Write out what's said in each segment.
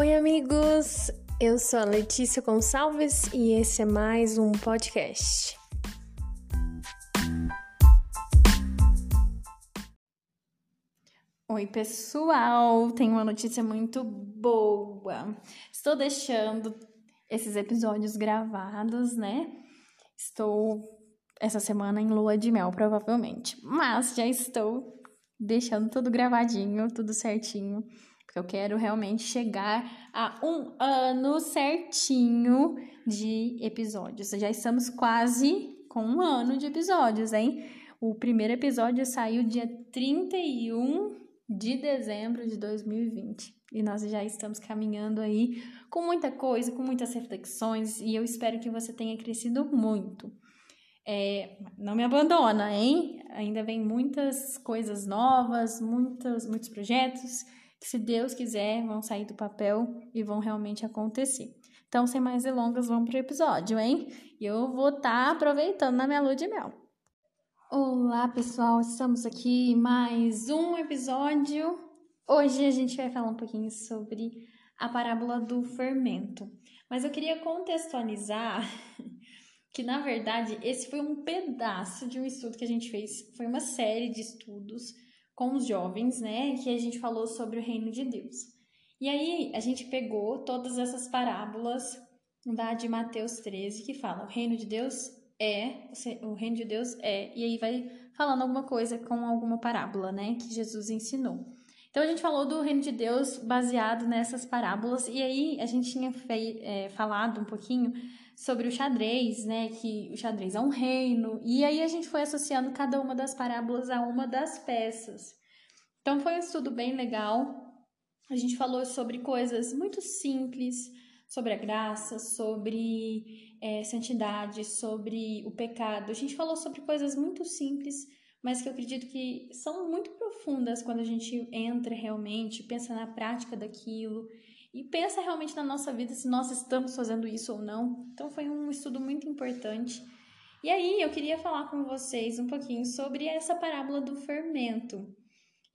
Oi, amigos! Eu sou a Letícia Gonçalves e esse é mais um podcast. Oi, pessoal! Tenho uma notícia muito boa. Estou deixando esses episódios gravados, né? Estou essa semana em lua de mel, provavelmente, mas já estou deixando tudo gravadinho, tudo certinho porque eu quero realmente chegar a um ano certinho de episódios. Já estamos quase com um ano de episódios, hein? O primeiro episódio saiu dia 31 de dezembro de 2020 e nós já estamos caminhando aí com muita coisa, com muitas reflexões e eu espero que você tenha crescido muito. É, não me abandona, hein? Ainda vem muitas coisas novas, muitos, muitos projetos que, se Deus quiser, vão sair do papel e vão realmente acontecer. Então, sem mais delongas, vamos para o episódio, hein? E eu vou estar tá aproveitando na minha lua de mel. Olá, pessoal, estamos aqui mais um episódio. Hoje a gente vai falar um pouquinho sobre a parábola do fermento. Mas eu queria contextualizar que, na verdade, esse foi um pedaço de um estudo que a gente fez. Foi uma série de estudos com os jovens, né? Que a gente falou sobre o reino de Deus. E aí a gente pegou todas essas parábolas da de Mateus 13 que falam: o reino de Deus é, o reino de Deus é, e aí vai falando alguma coisa com alguma parábola, né? Que Jesus ensinou. Então a gente falou do reino de Deus baseado nessas parábolas, e aí a gente tinha fei, é, falado um pouquinho sobre o xadrez, né? Que o xadrez é um reino, e aí a gente foi associando cada uma das parábolas a uma das peças. Então foi um estudo bem legal. A gente falou sobre coisas muito simples, sobre a graça, sobre é, santidade, sobre o pecado. A gente falou sobre coisas muito simples, mas que eu acredito que são muito profundas quando a gente entra realmente, pensa na prática daquilo e pensa realmente na nossa vida se nós estamos fazendo isso ou não. Então foi um estudo muito importante. E aí eu queria falar com vocês um pouquinho sobre essa parábola do fermento.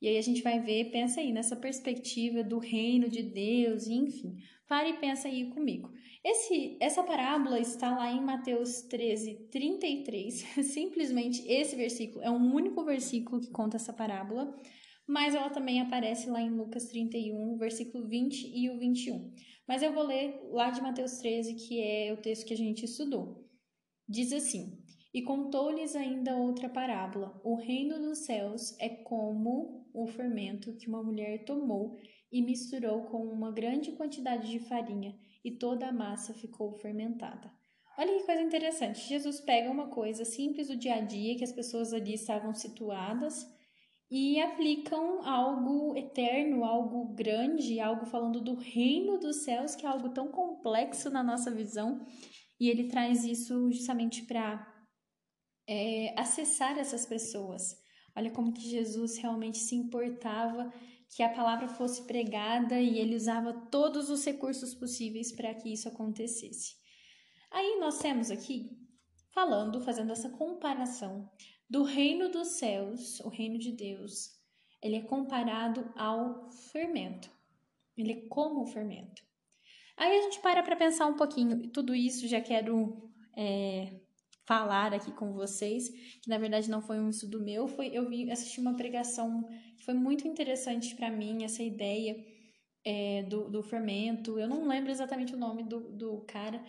E aí a gente vai ver, pensa aí nessa perspectiva do reino de Deus, enfim. Pare e pensa aí comigo. Esse, essa parábola está lá em Mateus 13, 33. Simplesmente esse versículo é um único versículo que conta essa parábola, mas ela também aparece lá em Lucas 31, versículo 20 e o 21. Mas eu vou ler lá de Mateus 13, que é o texto que a gente estudou. Diz assim: E contou-lhes ainda outra parábola: O reino dos céus é como o fermento que uma mulher tomou e misturou com uma grande quantidade de farinha, e toda a massa ficou fermentada. Olha que coisa interessante. Jesus pega uma coisa simples do dia a dia que as pessoas ali estavam situadas e aplicam algo eterno, algo grande, algo falando do reino dos céus, que é algo tão complexo na nossa visão, e ele traz isso justamente para é, acessar essas pessoas. Olha como que Jesus realmente se importava que a palavra fosse pregada e ele usava todos os recursos possíveis para que isso acontecesse. Aí nós temos aqui falando, fazendo essa comparação do reino dos céus, o reino de Deus, ele é comparado ao fermento. Ele é como o fermento. Aí a gente para para pensar um pouquinho, tudo isso já quero é, falar aqui com vocês, que na verdade não foi um estudo meu, foi eu vi assisti uma pregação que foi muito interessante para mim essa ideia é, do, do fermento. Eu não lembro exatamente o nome do, do cara,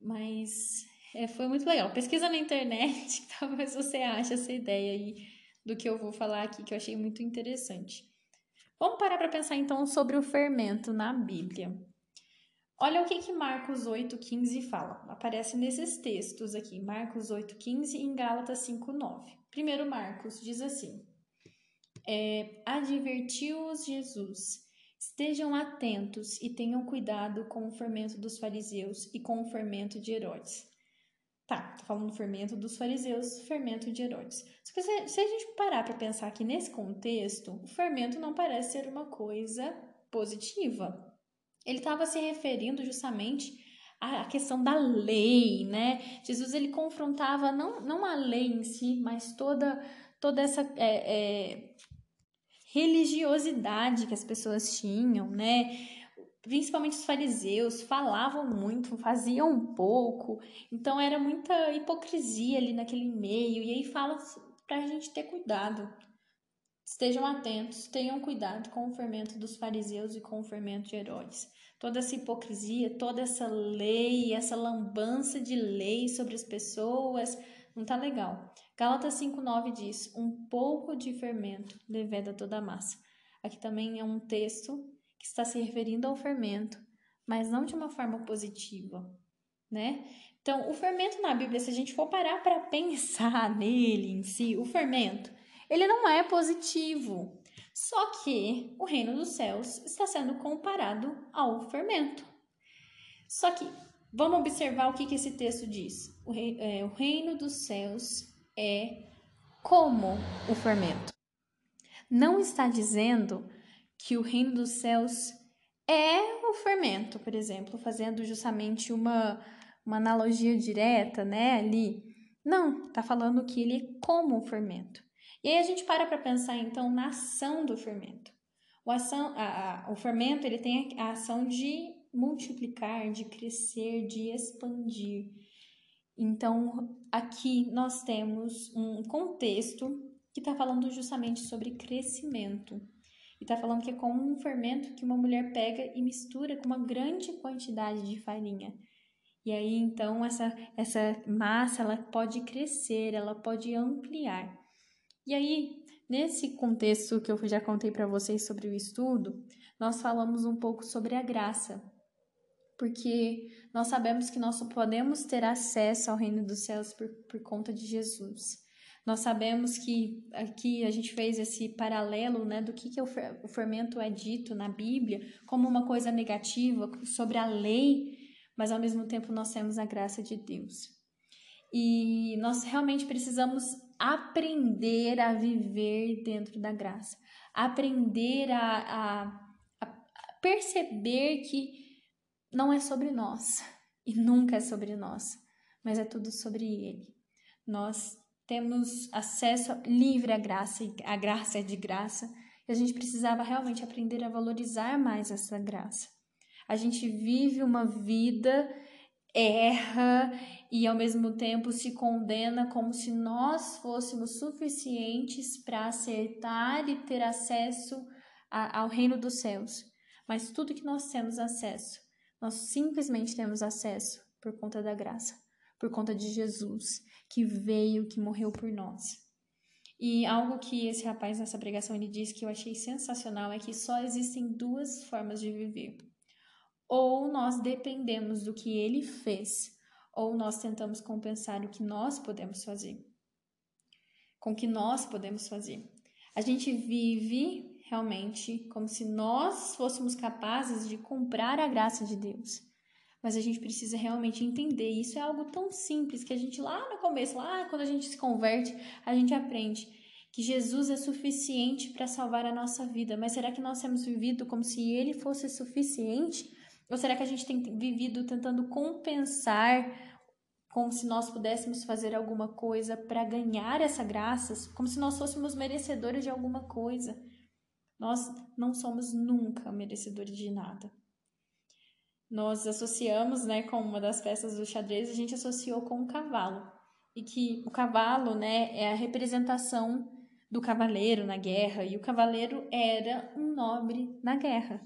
mas é, foi muito legal. Pesquisa na internet, talvez você ache essa ideia aí do que eu vou falar aqui, que eu achei muito interessante. Vamos parar para pensar então sobre o fermento na Bíblia. Olha o que, que Marcos 8,15 fala. Aparece nesses textos aqui, Marcos 8,15 e em Gálatas 5,9. Primeiro Marcos diz assim: é, Advertiu-os Jesus, estejam atentos e tenham cuidado com o fermento dos fariseus e com o fermento de Herodes. Tá, tô falando do fermento dos fariseus, fermento de Herodes. Se, se a gente parar para pensar que nesse contexto, o fermento não parece ser uma coisa positiva ele estava se referindo justamente à questão da lei, né? Jesus ele confrontava não, não a lei em si, mas toda, toda essa é, é, religiosidade que as pessoas tinham, né? principalmente os fariseus, falavam muito, faziam um pouco, então era muita hipocrisia ali naquele meio, e aí fala para a gente ter cuidado. Estejam atentos, tenham cuidado com o fermento dos fariseus e com o fermento de Herodes. Toda essa hipocrisia, toda essa lei, essa lambança de lei sobre as pessoas, não tá legal. Gálatas 5,9 diz: Um pouco de fermento leveda toda a massa. Aqui também é um texto que está se referindo ao fermento, mas não de uma forma positiva, né? Então, o fermento na Bíblia, se a gente for parar para pensar nele em si, o fermento, ele não é positivo. Só que o reino dos céus está sendo comparado ao fermento. Só que vamos observar o que, que esse texto diz. O, rei, é, o reino dos céus é como o fermento. Não está dizendo que o reino dos céus é o fermento, por exemplo, fazendo justamente uma, uma analogia direta, né, ali. Não, está falando que ele é como o fermento. E aí a gente para para pensar então na ação do fermento. O, ação, a, a, o fermento ele tem a ação de multiplicar, de crescer, de expandir. Então aqui nós temos um contexto que está falando justamente sobre crescimento. E está falando que é como um fermento que uma mulher pega e mistura com uma grande quantidade de farinha. E aí então essa, essa massa ela pode crescer, ela pode ampliar. E aí, nesse contexto que eu já contei para vocês sobre o estudo, nós falamos um pouco sobre a graça. Porque nós sabemos que nós só podemos ter acesso ao reino dos céus por, por conta de Jesus. Nós sabemos que aqui a gente fez esse paralelo né, do que, que o fermento é dito na Bíblia como uma coisa negativa sobre a lei, mas ao mesmo tempo nós temos a graça de Deus. E nós realmente precisamos aprender a viver dentro da graça, aprender a, a, a perceber que não é sobre nós e nunca é sobre nós, mas é tudo sobre Ele. Nós temos acesso livre à graça, e a graça é de graça, e a gente precisava realmente aprender a valorizar mais essa graça. A gente vive uma vida, erra e ao mesmo tempo se condena como se nós fôssemos suficientes para acertar e ter acesso a, ao reino dos céus. Mas tudo que nós temos acesso, nós simplesmente temos acesso por conta da graça, por conta de Jesus que veio, que morreu por nós. E algo que esse rapaz nessa pregação ele disse que eu achei sensacional é que só existem duas formas de viver. Ou nós dependemos do que ele fez, ou nós tentamos compensar o que nós podemos fazer. Com o que nós podemos fazer. A gente vive realmente como se nós fôssemos capazes de comprar a graça de Deus mas a gente precisa realmente entender. Isso é algo tão simples que a gente lá no começo, lá quando a gente se converte, a gente aprende que Jesus é suficiente para salvar a nossa vida. Mas será que nós temos vivido como se ele fosse suficiente? Ou será que a gente tem vivido tentando compensar como se nós pudéssemos fazer alguma coisa para ganhar essa graça, como se nós fôssemos merecedores de alguma coisa? Nós não somos nunca merecedores de nada nós associamos, né, com uma das peças do xadrez, a gente associou com o cavalo. E que o cavalo, né, é a representação do cavaleiro na guerra, e o cavaleiro era um nobre na guerra.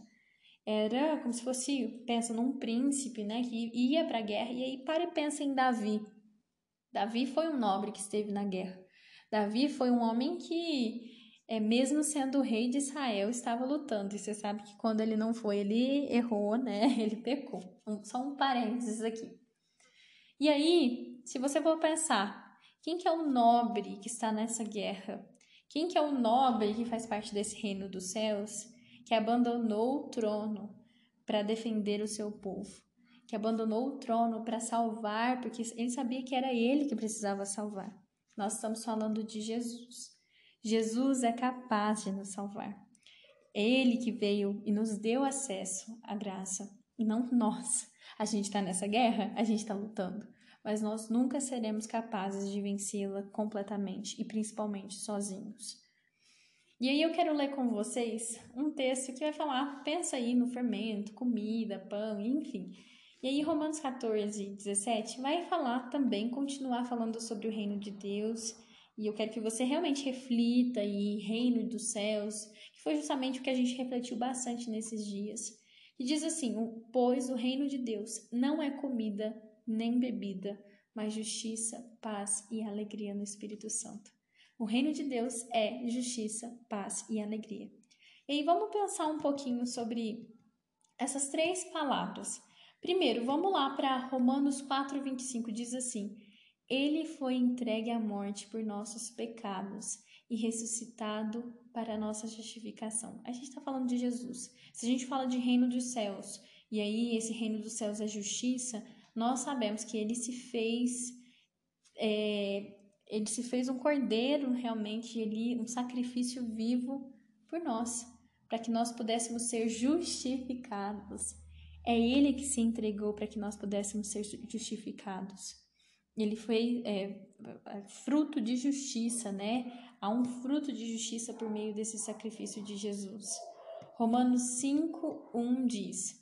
Era como se fosse, pensa num príncipe, né, que ia para a guerra, e aí para e pensa em Davi. Davi foi um nobre que esteve na guerra. Davi foi um homem que é, mesmo sendo rei de Israel, estava lutando. E você sabe que quando ele não foi, ele errou, né? Ele pecou. Um, só um parênteses aqui. E aí, se você for pensar, quem que é o nobre que está nessa guerra? Quem que é o nobre que faz parte desse reino dos céus, que abandonou o trono para defender o seu povo? Que abandonou o trono para salvar, porque ele sabia que era ele que precisava salvar. Nós estamos falando de Jesus. Jesus é capaz de nos salvar. Ele que veio e nos deu acesso à graça, e não nós. A gente está nessa guerra, a gente está lutando, mas nós nunca seremos capazes de vencê-la completamente e principalmente sozinhos. E aí eu quero ler com vocês um texto que vai falar, pensa aí no fermento, comida, pão, enfim. E aí Romanos 14, 17 vai falar também, continuar falando sobre o reino de Deus. E eu quero que você realmente reflita aí, reino dos céus, que foi justamente o que a gente refletiu bastante nesses dias. E diz assim: Pois o reino de Deus não é comida nem bebida, mas justiça, paz e alegria no Espírito Santo. O reino de Deus é justiça, paz e alegria. E aí vamos pensar um pouquinho sobre essas três palavras. Primeiro, vamos lá para Romanos 4:25 diz assim: Ele foi entregue à morte por nossos pecados e ressuscitado para nossa justificação. A gente está falando de Jesus. Se a gente fala de reino dos céus, e aí esse reino dos céus é justiça, nós sabemos que ele se fez é, ele se fez um cordeiro realmente, ele um sacrifício vivo por nós, para que nós pudéssemos ser justificados. É ele que se entregou para que nós pudéssemos ser justificados. Ele foi é, fruto de justiça, né? Há um fruto de justiça por meio desse sacrifício de Jesus. Romanos 5, 1 diz: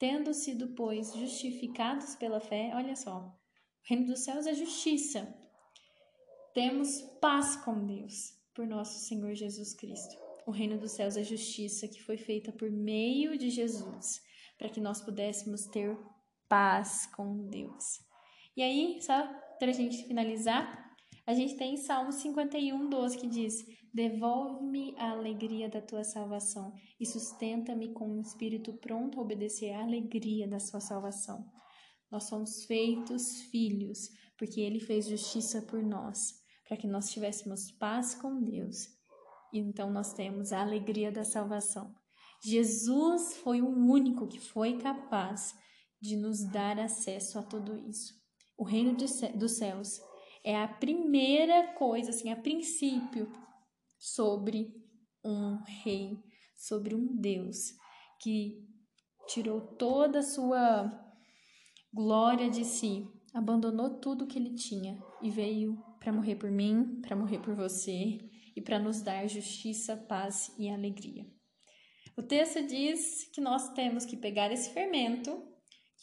Tendo sido, pois, justificados pela fé, olha só, o reino dos céus é justiça, temos paz com Deus por nosso Senhor Jesus Cristo. O reino dos céus é justiça que foi feita por meio de Jesus, para que nós pudéssemos ter paz com Deus. E aí, só para a gente finalizar, a gente tem Salmo 51, 12, que diz: Devolve-me a alegria da tua salvação e sustenta-me com um espírito pronto a obedecer à alegria da sua salvação. Nós somos feitos filhos, porque ele fez justiça por nós para que nós tivéssemos paz com Deus. Então nós temos a alegria da salvação. Jesus foi o único que foi capaz de nos dar acesso a tudo isso. O reino dos céus é a primeira coisa, assim, a princípio, sobre um rei, sobre um Deus que tirou toda a sua glória de si, abandonou tudo que ele tinha e veio para morrer por mim, para morrer por você e para nos dar justiça, paz e alegria. O texto diz que nós temos que pegar esse fermento,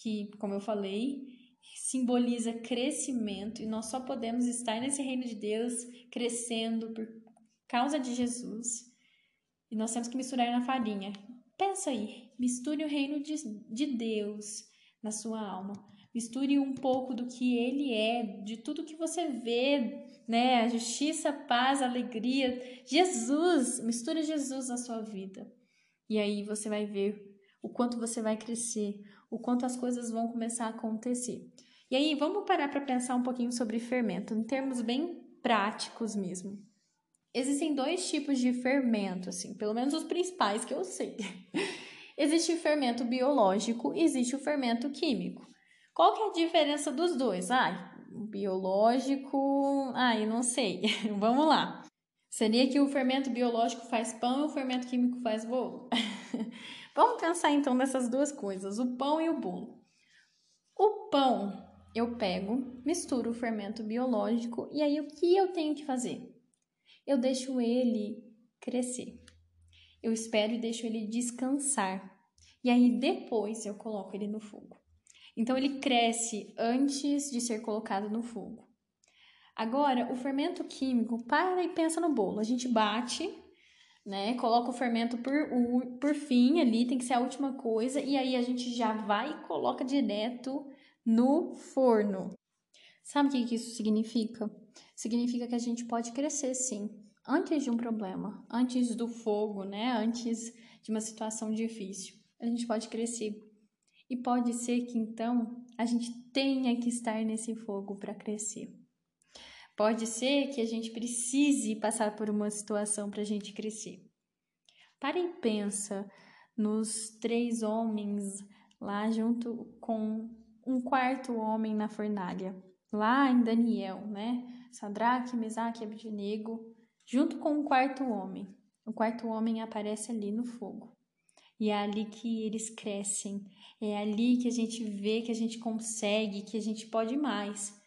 que, como eu falei, simboliza crescimento, e nós só podemos estar nesse reino de Deus crescendo por causa de Jesus. E nós temos que misturar na farinha. Pensa aí, misture o reino de, de Deus na sua alma misture um pouco do que ele é, de tudo que você vê, né? A justiça, paz, alegria. Jesus, misture Jesus na sua vida. E aí você vai ver o quanto você vai crescer, o quanto as coisas vão começar a acontecer. E aí vamos parar para pensar um pouquinho sobre fermento, em termos bem práticos mesmo. Existem dois tipos de fermento, assim, pelo menos os principais que eu sei. existe o fermento biológico e existe o fermento químico. Qual que é a diferença dos dois? Ai, biológico, ai, não sei. Vamos lá. Seria que o fermento biológico faz pão e o fermento químico faz bolo? Vamos pensar então nessas duas coisas, o pão e o bolo. O pão eu pego, misturo o fermento biológico e aí o que eu tenho que fazer? Eu deixo ele crescer. Eu espero e deixo ele descansar. E aí depois eu coloco ele no fogo. Então ele cresce antes de ser colocado no fogo. Agora, o fermento químico, para e pensa no bolo. A gente bate, né? Coloca o fermento por, por fim ali, tem que ser a última coisa, e aí a gente já vai e coloca direto no forno. Sabe o que isso significa? Significa que a gente pode crescer sim, antes de um problema, antes do fogo, né? Antes de uma situação difícil. A gente pode crescer e pode ser que então a gente tenha que estar nesse fogo para crescer. Pode ser que a gente precise passar por uma situação para a gente crescer. Para e pensa nos três homens lá junto com um quarto homem na fornalha, lá em Daniel, né? Sadraque, Mesaque e Abednego, junto com um quarto homem. O quarto homem aparece ali no fogo. E é ali que eles crescem, é ali que a gente vê que a gente consegue, que a gente pode mais.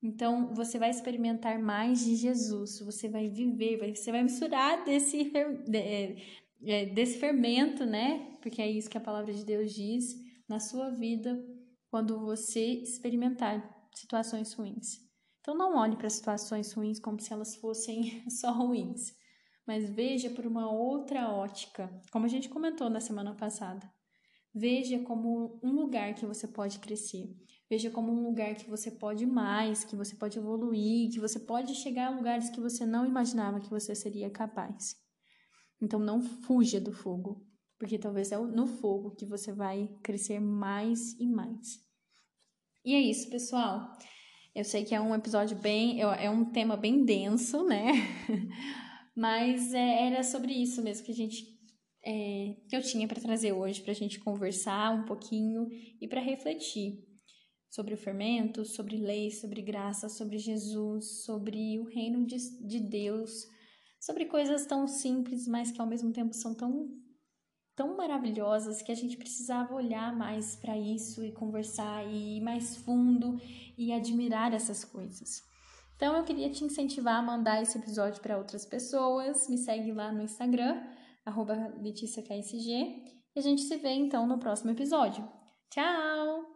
Então, você vai experimentar mais de Jesus, você vai viver, você vai misturar desse, é, é, desse fermento, né? Porque é isso que a palavra de Deus diz na sua vida quando você experimentar situações ruins. Então, não olhe para situações ruins como se elas fossem só ruins, mas veja por uma outra ótica, como a gente comentou na semana passada. Veja como um lugar que você pode crescer. Veja como um lugar que você pode mais, que você pode evoluir, que você pode chegar a lugares que você não imaginava que você seria capaz. Então não fuja do fogo, porque talvez é no fogo que você vai crescer mais e mais. E é isso, pessoal. Eu sei que é um episódio bem. É um tema bem denso, né? Mas é, era sobre isso mesmo que a gente. É, que eu tinha para trazer hoje, para a gente conversar um pouquinho e para refletir sobre o fermento, sobre lei, sobre graça, sobre Jesus, sobre o reino de, de Deus, sobre coisas tão simples, mas que ao mesmo tempo são tão tão maravilhosas que a gente precisava olhar mais para isso e conversar e ir mais fundo e admirar essas coisas. Então eu queria te incentivar a mandar esse episódio para outras pessoas. Me segue lá no Instagram, arroba LeticiaKSG, e a gente se vê então no próximo episódio. Tchau!